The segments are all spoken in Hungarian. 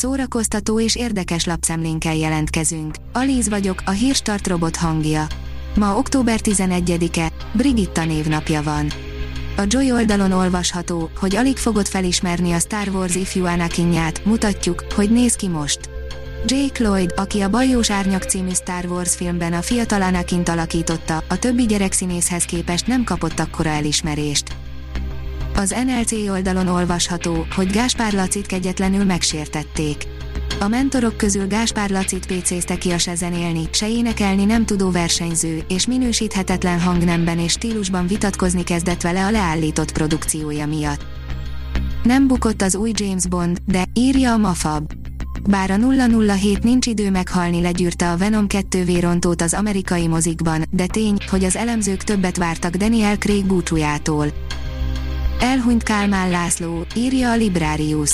szórakoztató és érdekes lapszemlénkkel jelentkezünk. Alíz vagyok, a hírstart robot hangja. Ma október 11-e, Brigitta névnapja van. A Joy oldalon olvasható, hogy alig fogod felismerni a Star Wars ifjú Anakinját, mutatjuk, hogy néz ki most. Jake Lloyd, aki a Bajós Árnyak című Star Wars filmben a fiatal Anakint alakította, a többi gyerekszínészhez képest nem kapott akkora elismerést. Az NLC oldalon olvasható, hogy Gáspár Lacit kegyetlenül megsértették. A mentorok közül Gáspár Lacit PC-zte ki a se zenélni, se énekelni nem tudó versenyző, és minősíthetetlen hangnemben és stílusban vitatkozni kezdett vele a leállított produkciója miatt. Nem bukott az új James Bond, de, írja a Mafab. Bár a 007 nincs idő meghalni legyűrte a Venom 2 vérontót az amerikai mozikban, de tény, hogy az elemzők többet vártak Daniel Craig búcsújától. Elhunyt Kálmán László, írja a Librarius.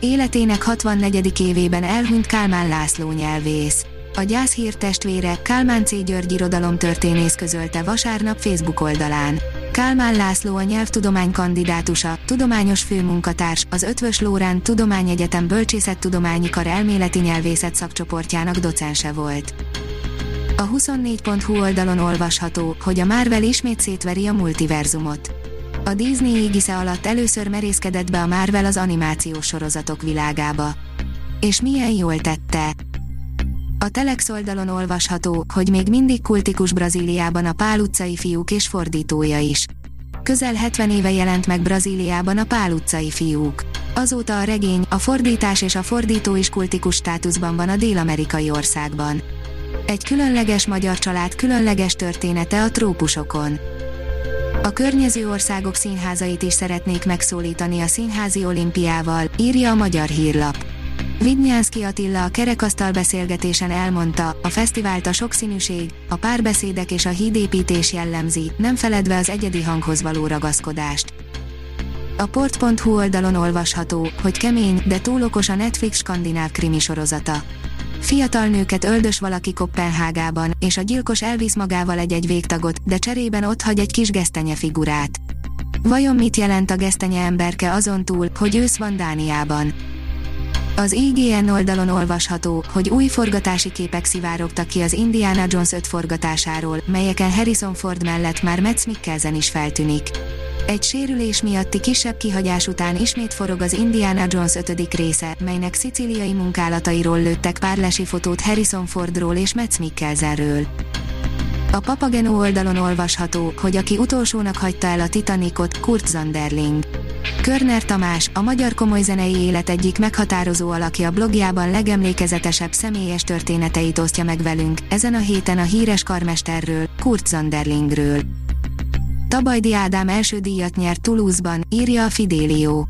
Életének 64. évében elhunyt Kálmán László nyelvész. A gyászhír testvére Kálmán C. György irodalomtörténész közölte vasárnap Facebook oldalán. Kálmán László a nyelvtudomány kandidátusa, tudományos főmunkatárs, az Ötvös Lórán Tudományegyetem Bölcsészettudományi Kar elméleti nyelvészet szakcsoportjának docense volt. A 24.hu oldalon olvasható, hogy a Marvel ismét szétveri a multiverzumot. A Disney égisze alatt először merészkedett be a Marvel az animációs sorozatok világába. És milyen jól tette! A Telex oldalon olvasható, hogy még mindig kultikus Brazíliában a Pál utcai fiúk és fordítója is. Közel 70 éve jelent meg Brazíliában a Pál utcai fiúk. Azóta a regény, a fordítás és a fordító is kultikus státuszban van a dél-amerikai országban. Egy különleges magyar család különleges története a trópusokon. A környező országok színházait is szeretnék megszólítani a színházi olimpiával, írja a magyar hírlap. Vidnyánszki Attila a kerekasztal beszélgetésen elmondta, a fesztivált a sokszínűség, a párbeszédek és a hídépítés jellemzi, nem feledve az egyedi hanghoz való ragaszkodást. A port.hu oldalon olvasható, hogy kemény, de túl a Netflix skandináv krimi sorozata. Fiatal nőket öldös valaki Kopenhágában, és a gyilkos elvisz magával egy-egy végtagot, de cserében ott hagy egy kis gesztenye figurát. Vajon mit jelent a gesztenye emberke azon túl, hogy ősz van Dániában? Az IGN oldalon olvasható, hogy új forgatási képek szivárogtak ki az Indiana Jones 5 forgatásáról, melyeken Harrison Ford mellett már Metz Mikkelsen is feltűnik. Egy sérülés miatti kisebb kihagyás után ismét forog az Indiana Jones 5. része, melynek szicíliai munkálatairól lőttek pár lesi fotót Harrison Fordról és Metz Mikkelsenről. A Papageno oldalon olvasható, hogy aki utolsónak hagyta el a Titanicot, Kurt Zanderling. Körner Tamás, a magyar komoly zenei élet egyik meghatározó alakja blogjában legemlékezetesebb személyes történeteit osztja meg velünk, ezen a héten a híres karmesterről, Kurt Zanderlingről. Tabajdi Ádám első díjat nyert Toulouse-ban, írja a Fidelio.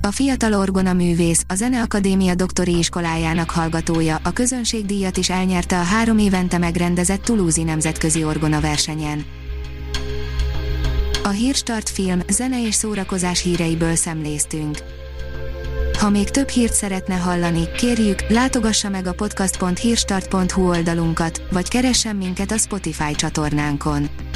A fiatal orgona művész, a Zeneakadémia doktori iskolájának hallgatója, a közönségdíjat is elnyerte a három évente megrendezett Toulouse nemzetközi orgona versenyen. A Hírstart film, zene és szórakozás híreiből szemléztünk. Ha még több hírt szeretne hallani, kérjük, látogassa meg a podcast.hírstart.hu oldalunkat, vagy keressen minket a Spotify csatornánkon.